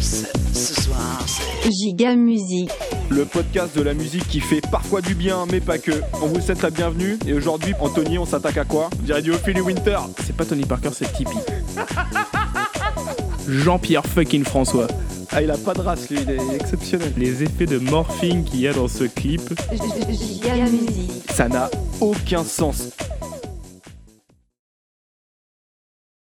Ce soir c'est Giga Musique. Le podcast de la musique qui fait parfois du bien, mais pas que. On vous souhaite la bienvenue. Et aujourd'hui, Anthony, on s'attaque à quoi? On dirait du Ophélie Winter. C'est pas Tony Parker, c'est Tipeee. Jean-Pierre fucking François. Ah, il a pas de race, lui, il est exceptionnel. Les effets de morphing qu'il y a dans ce clip, Giga Musique. Ça n'a aucun sens.